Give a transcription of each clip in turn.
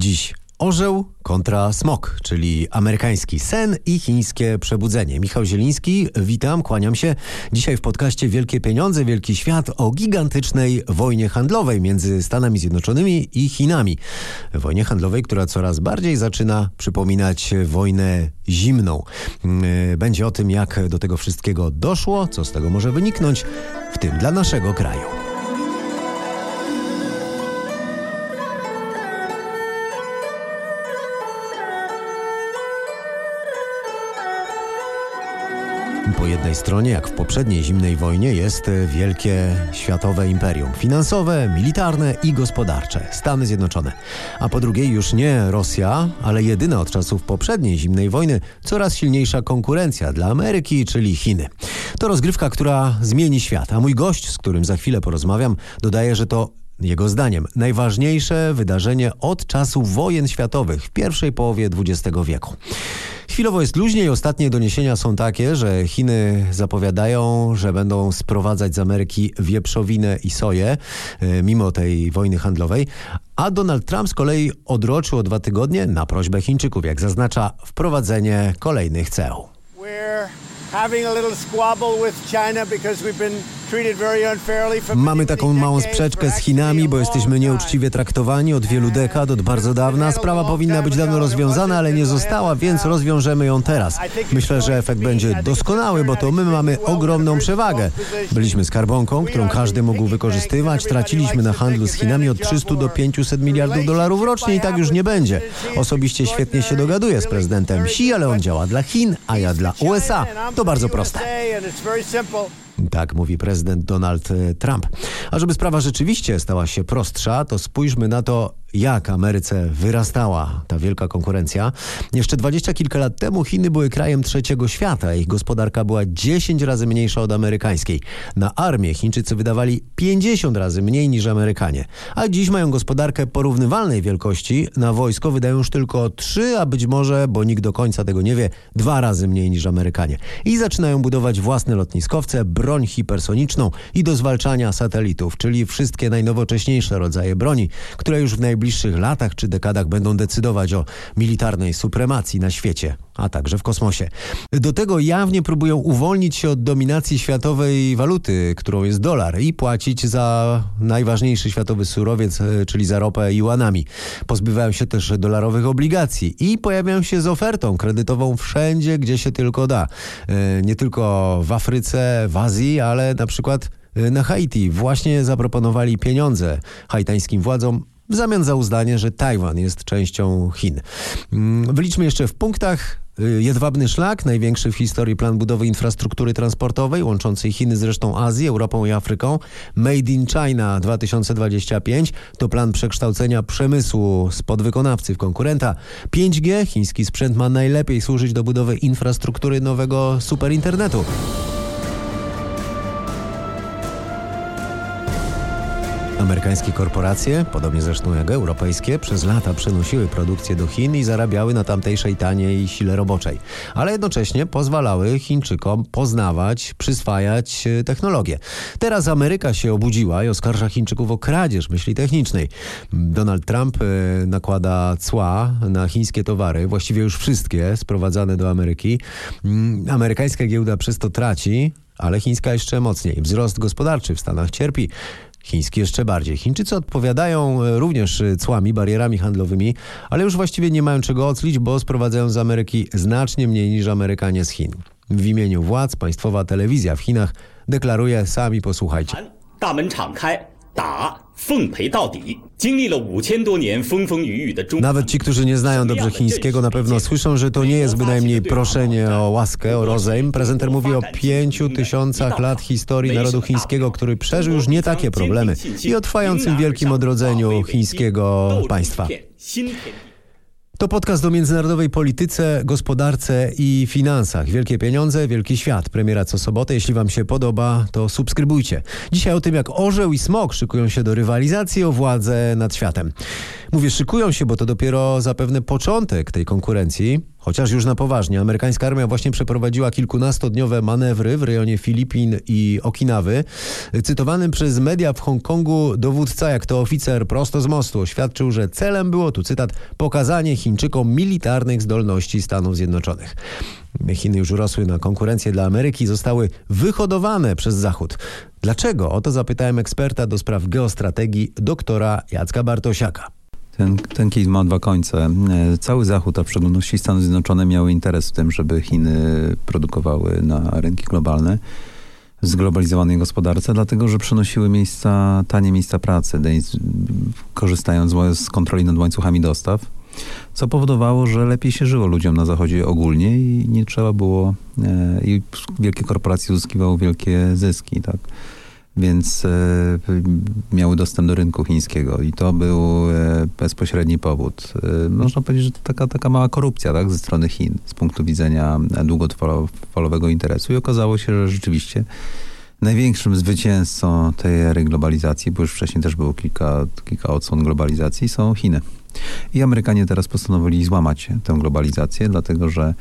Dziś Orzeł kontra smok, czyli amerykański sen i chińskie przebudzenie. Michał Zieliński, witam, kłaniam się. Dzisiaj w podcaście Wielkie Pieniądze, Wielki Świat o gigantycznej wojnie handlowej między Stanami Zjednoczonymi i Chinami. Wojnie handlowej, która coraz bardziej zaczyna przypominać wojnę zimną. Będzie o tym, jak do tego wszystkiego doszło, co z tego może wyniknąć, w tym dla naszego kraju. Po jednej stronie, jak w poprzedniej zimnej wojnie, jest wielkie światowe imperium finansowe, militarne i gospodarcze Stany Zjednoczone. A po drugiej już nie Rosja, ale jedyna od czasów poprzedniej zimnej wojny coraz silniejsza konkurencja dla Ameryki, czyli Chiny. To rozgrywka, która zmieni świat. A mój gość, z którym za chwilę porozmawiam, dodaje, że to jego zdaniem najważniejsze wydarzenie od czasów wojen światowych w pierwszej połowie XX wieku. Chwilowo jest luźniej. Ostatnie doniesienia są takie, że Chiny zapowiadają, że będą sprowadzać z Ameryki wieprzowinę i soję, e, mimo tej wojny handlowej. A Donald Trump z kolei odroczył o dwa tygodnie na prośbę Chińczyków, jak zaznacza, wprowadzenie kolejnych ceł. We're Mamy taką małą sprzeczkę z Chinami, bo jesteśmy nieuczciwie traktowani od wielu dekad, od bardzo dawna. Sprawa powinna być dawno rozwiązana, ale nie została, więc rozwiążemy ją teraz. Myślę, że efekt będzie doskonały, bo to my mamy ogromną przewagę. Byliśmy skarbonką, którą każdy mógł wykorzystywać. Traciliśmy na handlu z Chinami od 300 do 500 miliardów dolarów rocznie i tak już nie będzie. Osobiście świetnie się dogaduję z prezydentem Xi, ale on działa dla Chin, a ja dla USA. To bardzo proste. Tak mówi prezydent Donald e, Trump. A żeby sprawa rzeczywiście stała się prostsza, to spójrzmy na to, jak Ameryce wyrastała ta wielka konkurencja. Jeszcze dwadzieścia kilka lat temu Chiny były krajem trzeciego świata. Ich gospodarka była 10 razy mniejsza od amerykańskiej. Na armię Chińczycy wydawali 50 razy mniej niż Amerykanie. A dziś mają gospodarkę porównywalnej wielkości. Na wojsko wydają już tylko 3, a być może, bo nikt do końca tego nie wie, dwa razy mniej niż Amerykanie. I zaczynają budować własne lotniskowce, broń hipersoniczną i do zwalczania satelitów, czyli wszystkie najnowocześniejsze rodzaje broni, które już w najbliższych latach czy dekadach będą decydować o militarnej supremacji na świecie, a także w kosmosie. Do tego jawnie próbują uwolnić się od dominacji światowej waluty, którą jest dolar i płacić za najważniejszy światowy surowiec, e, czyli za ropę juanami. Pozbywają się też dolarowych obligacji i pojawiają się z ofertą kredytową wszędzie, gdzie się tylko da. E, nie tylko w Afryce, w Azji, ale na przykład e, na Haiti właśnie zaproponowali pieniądze haitańskim władzom w zamian za uznanie, że Tajwan jest częścią Chin. Mm, wyliczmy jeszcze w punktach. Y, jedwabny szlak, największy w historii plan budowy infrastruktury transportowej, łączącej Chiny z resztą Azji, Europą i Afryką. Made in China 2025 to plan przekształcenia przemysłu z podwykonawcy w konkurenta. 5G, chiński sprzęt ma najlepiej służyć do budowy infrastruktury nowego superinternetu. Amerykańskie korporacje, podobnie zresztą jak europejskie, przez lata przenosiły produkcję do Chin i zarabiały na tamtejszej taniej sile roboczej, ale jednocześnie pozwalały Chińczykom poznawać, przyswajać e, technologię. Teraz Ameryka się obudziła i oskarża Chińczyków o kradzież myśli technicznej. Donald Trump e, nakłada cła na chińskie towary, właściwie już wszystkie sprowadzane do Ameryki. Mm, amerykańska giełda przez to traci, ale chińska jeszcze mocniej. Wzrost gospodarczy w Stanach cierpi Chiński jeszcze bardziej. Chińczycy odpowiadają e, również e, cłami, barierami handlowymi, ale już właściwie nie mają czego oclić, bo sprowadzają z Ameryki znacznie mniej niż Amerykanie z Chin. W imieniu władz państwowa telewizja w Chinach deklaruje, sami posłuchajcie. 大门敞开，打 奉陪到底。经历了五千多年风风雨雨的中。Nawet ci, którzy nie znają dobrze chińskiego, na pewno słyszą, że to nie jest bynajmniej proszenie o łaskę, o rozejm. Prezenter mówi o pięciu tysiącach lat historii narodu chińskiego, który przeżył już nie takie problemy i o trwającym wielkim odrodzeniu chińskiego państwa. To podcast o międzynarodowej polityce, gospodarce i finansach. Wielkie pieniądze, wielki świat. Premiera co sobotę. Jeśli Wam się podoba, to subskrybujcie. Dzisiaj o tym, jak orzeł i smok szykują się do rywalizacji o władzę nad światem. Mówię, szykują się, bo to dopiero zapewne początek tej konkurencji. Chociaż już na poważnie, amerykańska armia właśnie przeprowadziła kilkunastodniowe manewry w rejonie Filipin i Okinawy. Cytowany przez media w Hongkongu dowódca, jak to oficer prosto z mostu, oświadczył, że celem było, tu cytat, pokazanie Chińczykom militarnych zdolności Stanów Zjednoczonych. Chiny już urosły na konkurencję dla Ameryki, zostały wyhodowane przez Zachód. Dlaczego? O to zapytałem eksperta do spraw geostrategii, doktora Jacka Bartosiaka. Ten, ten kij ma dwa końce. E, cały Zachód, a w szczególności Stany Zjednoczone miały interes w tym, żeby Chiny produkowały na rynki globalne w zglobalizowanej gospodarce, dlatego że przynosiły miejsca, tanie miejsca pracy, korzystając z kontroli nad łańcuchami dostaw, co powodowało, że lepiej się żyło ludziom na Zachodzie ogólnie i nie trzeba było, e, i wielkie korporacje uzyskiwały wielkie zyski, tak więc e, miały dostęp do rynku chińskiego i to był e, bezpośredni powód. E, można powiedzieć, że to taka, taka mała korupcja tak, ze strony Chin z punktu widzenia długotrwałego interesu i okazało się, że rzeczywiście największym zwycięzcą tej ery globalizacji, bo już wcześniej też było kilka, kilka odsłon globalizacji, są Chiny. I Amerykanie teraz postanowili złamać tę globalizację, dlatego że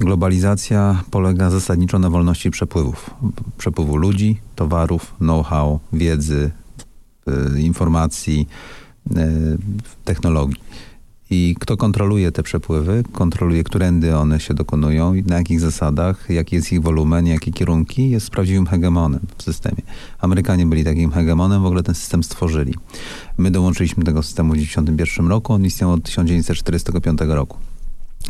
Globalizacja polega zasadniczo na wolności przepływów. Przepływu ludzi, towarów, know-how, wiedzy, y, informacji, y, technologii. I kto kontroluje te przepływy, kontroluje, którędy one się dokonują, na jakich zasadach, jaki jest ich wolumen, jakie kierunki, jest prawdziwym hegemonem w systemie. Amerykanie byli takim hegemonem, w ogóle ten system stworzyli. My dołączyliśmy do tego systemu w 1991 roku, on istniał od 1945 roku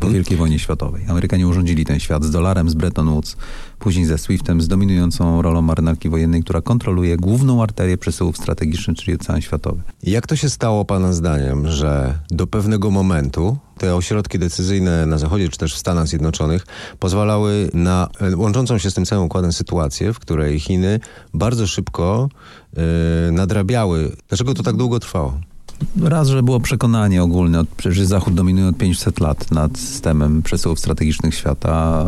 po Wielkiej Wojnie Światowej. Amerykanie urządzili ten świat z dolarem, z Bretton Woods, później ze SWIFT-em, z dominującą rolą marynarki wojennej, która kontroluje główną arterię przesyłów strategicznych, czyli ocean światowy. Jak to się stało Pana zdaniem, że do pewnego momentu te ośrodki decyzyjne na Zachodzie, czy też w Stanach Zjednoczonych pozwalały na e, łączącą się z tym całym układem sytuację, w której Chiny bardzo szybko yy, nadrabiały. Dlaczego to tak długo trwało? Raz, że było przekonanie ogólne, przecież Zachód dominuje od 500 lat nad systemem przesyłów strategicznych świata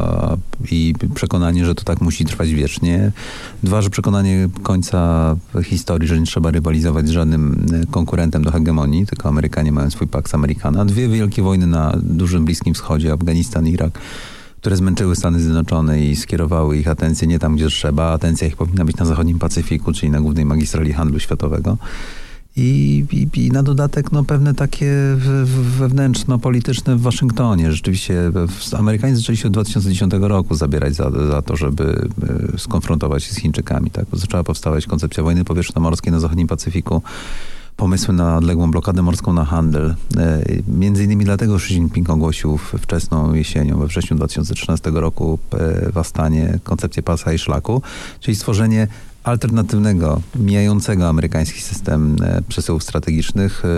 i przekonanie, że to tak musi trwać wiecznie. Dwa, że przekonanie końca historii, że nie trzeba rywalizować z żadnym konkurentem do hegemonii, tylko Amerykanie mają swój Pax Americana. Dwie wielkie wojny na dużym Bliskim Wschodzie, Afganistan, Irak które zmęczyły Stany Zjednoczone i skierowały ich atencję nie tam, gdzie trzeba. Atencja ich powinna być na zachodnim Pacyfiku, czyli na głównej magistrali handlu światowego. I, i, I, na dodatek no, pewne takie wewnętrzno-polityczne w Waszyngtonie. Rzeczywiście Amerykanie zaczęli się od 2010 roku zabierać za, za to, żeby e, skonfrontować się z Chińczykami. Tak? Zaczęła powstawać koncepcja wojny powietrzno-morskiej na zachodnim Pacyfiku pomysły na odległą blokadę morską na handel. E, między innymi dlatego Xi Jinping ogłosił wczesną jesienią, we wrześniu 2013 roku e, w Astanie koncepcję pasa i szlaku, czyli stworzenie alternatywnego, mijającego amerykański system e, przesyłów strategicznych e,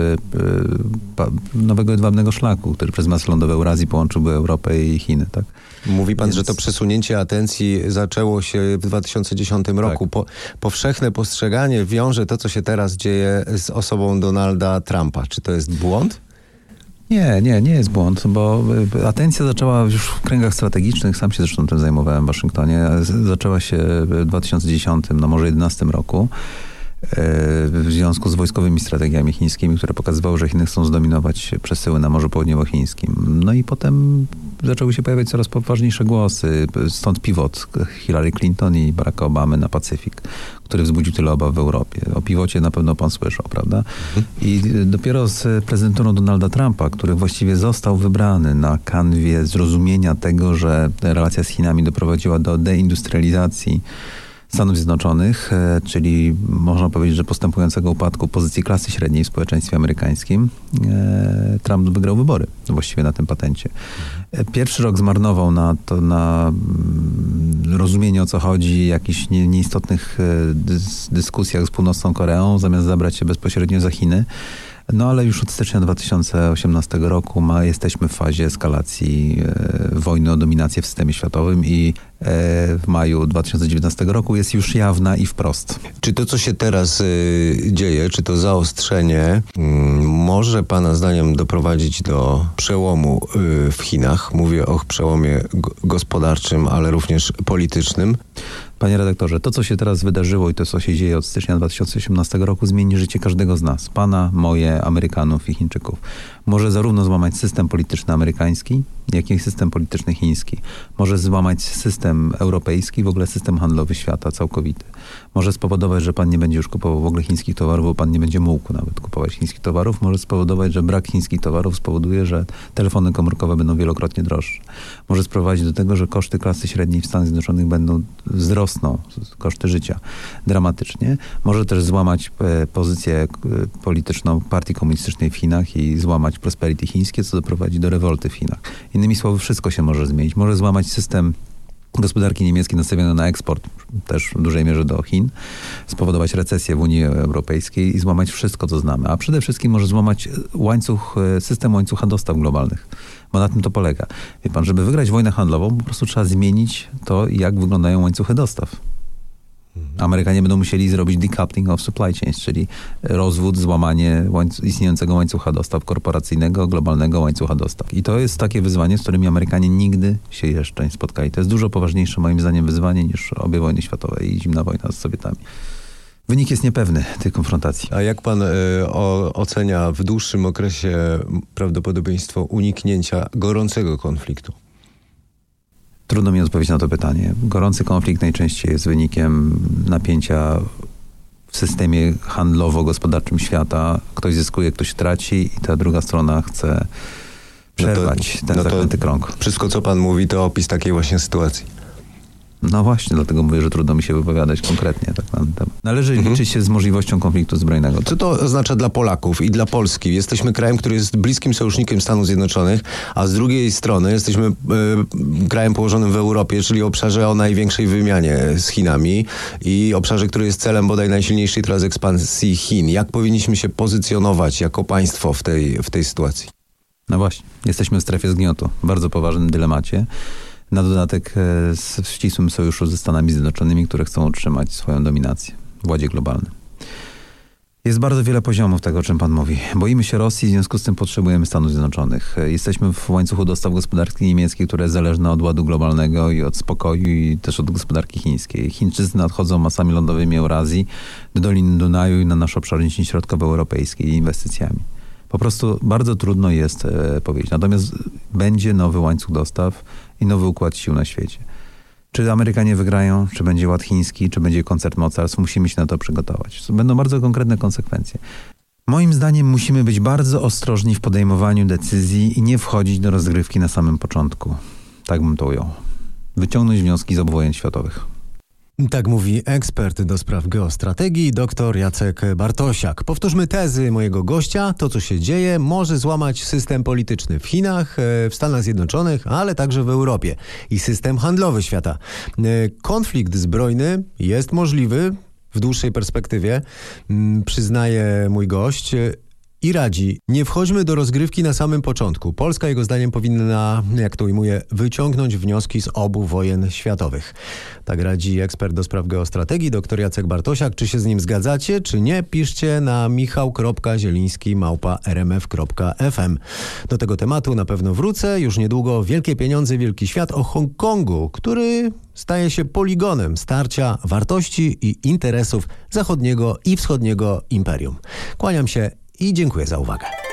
e, nowego jedwabnego szlaku, który przez masy lądowe Eurazji połączyłby Europę i Chiny. Tak? Mówi pan, Więc... że to przesunięcie atencji zaczęło się w 2010 tak. roku. Po, powszechne postrzeganie wiąże to, co się teraz dzieje z osobą Donalda Trumpa. Czy to jest błąd? Nie, nie, nie jest błąd, bo y, atencja zaczęła już w kręgach strategicznych, sam się zresztą tym zajmowałem w Waszyngtonie, zaczęła się w 2010, no może 2011 roku e, w związku z wojskowymi strategiami chińskimi, które pokazywały, że Chiny chcą zdominować przesyły na Morzu Południowochińskim. No i potem zaczęły się pojawiać coraz poważniejsze głosy. Stąd pivot Hillary Clinton i Baracka Obamy na Pacyfik, który wzbudził tyle obaw w Europie. O piwocie na pewno pan słyszał, prawda? Mhm. I dopiero z prezydenturą Donalda Trumpa, który właściwie został wybrany na kanwie zrozumienia tego, że relacja z Chinami doprowadziła do deindustrializacji Stanów Zjednoczonych, e, czyli można powiedzieć, że postępującego upadku pozycji klasy średniej w społeczeństwie amerykańskim, e, Trump wygrał wybory właściwie na tym patencie. E, pierwszy rok zmarnował na to, na mm, rozumienie o co chodzi, jakichś nieistotnych dyskusjach z Północną Koreą, zamiast zabrać się bezpośrednio za Chiny. No ale już od stycznia 2018 roku ma, jesteśmy w fazie eskalacji e, wojny o dominację w systemie światowym i e, w maju 2019 roku jest już jawna i wprost. Czy to, co się teraz y, dzieje, czy to zaostrzenie y, może Pana zdaniem doprowadzić do przełomu y, w Chinach? Mówię o przełomie gospodarczym, ale również politycznym. Panie redaktorze, to co się teraz wydarzyło i to co się dzieje od stycznia 2018 roku zmieni życie każdego z nas. Pana, moje, Amerykanów i Chińczyków. Może zarówno złamać system polityczny amerykański, jak i system polityczny chiński. Może złamać system europejski, w ogóle system handlowy świata całkowity. Może spowodować, że pan nie będzie już kupował w ogóle chińskich towarów, bo pan nie będzie mógł nawet kupować chińskich towarów. Może spowodować, że brak chińskich towarów spowoduje, że telefony komórkowe będą wielokrotnie droższe. Może sprowadzić do tego, że koszty klasy średniej w Stanach Zjednoczonych będą wzrosną, koszty życia dramatycznie. Może też złamać e, pozycję e, polityczną partii komunistycznej w Chinach i złamać prosperity chińskie, co doprowadzi do rewolty w Chinach. Innymi słowy, wszystko się może zmienić. Może złamać system gospodarki niemieckiej nastawione na eksport, też w dużej mierze do Chin, spowodować recesję w Unii Europejskiej i złamać wszystko, co znamy. A przede wszystkim może złamać łańcuch, e, system łańcucha dostaw globalnych, bo na tym to polega. Wie pan, żeby wygrać wojnę handlową, po prostu trzeba zmienić to, jak wyglądają łańcuchy dostaw. Amerykanie będą musieli zrobić decoupling of supply chains, czyli rozwód, złamanie istniejącego łańcucha dostaw korporacyjnego, globalnego łańcucha dostaw. I to jest takie wyzwanie, z którymi Amerykanie nigdy się jeszcze nie spotkali. To jest dużo poważniejsze moim zdaniem wyzwanie niż obie wojny światowe i zimna wojna z Sowietami. Wynik jest niepewny tej konfrontacji. A jak pan y, o, ocenia w dłuższym okresie prawdopodobieństwo uniknięcia gorącego konfliktu? Trudno mi odpowiedzieć na to pytanie. Gorący konflikt najczęściej jest wynikiem napięcia w systemie handlowo-gospodarczym świata. Ktoś zyskuje, ktoś traci i ta druga strona chce przerwać no to, ten no zaklęty krąg. Wszystko, co pan mówi, to opis takiej właśnie sytuacji. No właśnie, dlatego mówię, że trudno mi się wypowiadać konkretnie. Tak na temat. Należy mhm. liczyć się z możliwością konfliktu zbrojnego. Co to oznacza dla Polaków i dla Polski? Jesteśmy krajem, który jest bliskim sojusznikiem Stanów Zjednoczonych, a z drugiej strony jesteśmy y, krajem położonym w Europie, czyli obszarze o największej wymianie z Chinami i obszarze, który jest celem bodaj najsilniejszej teraz ekspansji Chin. Jak powinniśmy się pozycjonować jako państwo w tej, w tej sytuacji? No właśnie, jesteśmy w strefie zgniotu, bardzo poważnym dylemacie na dodatek e, z ścisłym sojuszu ze Stanami Zjednoczonymi, które chcą utrzymać swoją dominację w ładzie globalnym. Jest bardzo wiele poziomów tego, o czym pan mówi. Boimy się Rosji, w związku z tym potrzebujemy Stanów Zjednoczonych. E, jesteśmy w łańcuchu dostaw gospodarki niemieckiej, które jest zależne od ładu globalnego i od spokoju i też od gospodarki chińskiej. Chińczycy nadchodzą masami lądowymi Eurazji do Doliny Dunaju i na nasz obszar środkowoeuropejski inwestycjami. Po prostu bardzo trudno jest e, powiedzieć. Natomiast będzie nowy łańcuch dostaw i nowy układ sił na świecie. Czy Amerykanie wygrają, czy będzie ład chiński, czy będzie koncert mocarstw, musimy się na to przygotować. Będą bardzo konkretne konsekwencje. Moim zdaniem musimy być bardzo ostrożni w podejmowaniu decyzji i nie wchodzić do rozgrywki na samym początku. Tak bym to ujął. Wyciągnąć wnioski z obwojen światowych. Tak mówi ekspert do spraw geostrategii, dr Jacek Bartosiak. Powtórzmy tezy mojego gościa. To, co się dzieje, może złamać system polityczny w Chinach, e, w Stanach Zjednoczonych, ale także w Europie i system handlowy świata. E, konflikt zbrojny jest możliwy w dłuższej perspektywie, przyznaje mój gość i radzi, nie wchodźmy do rozgrywki na samym początku. Polska jego zdaniem powinna, jak to ujmuje, wyciągnąć wnioski z obu wojen światowych. Tak radzi ekspert do spraw geostrategii, dr Jacek Bartosiak. Czy się z nim zgadzacie, czy nie? Piszcie na michał.zieliński rmf.fm. Do tego tematu na pewno wrócę. Już niedługo wielkie pieniądze, wielki świat o Hongkongu, który staje się poligonem starcia wartości i interesów zachodniego i wschodniego imperium. Kłaniam się i dziękuję za uwagę.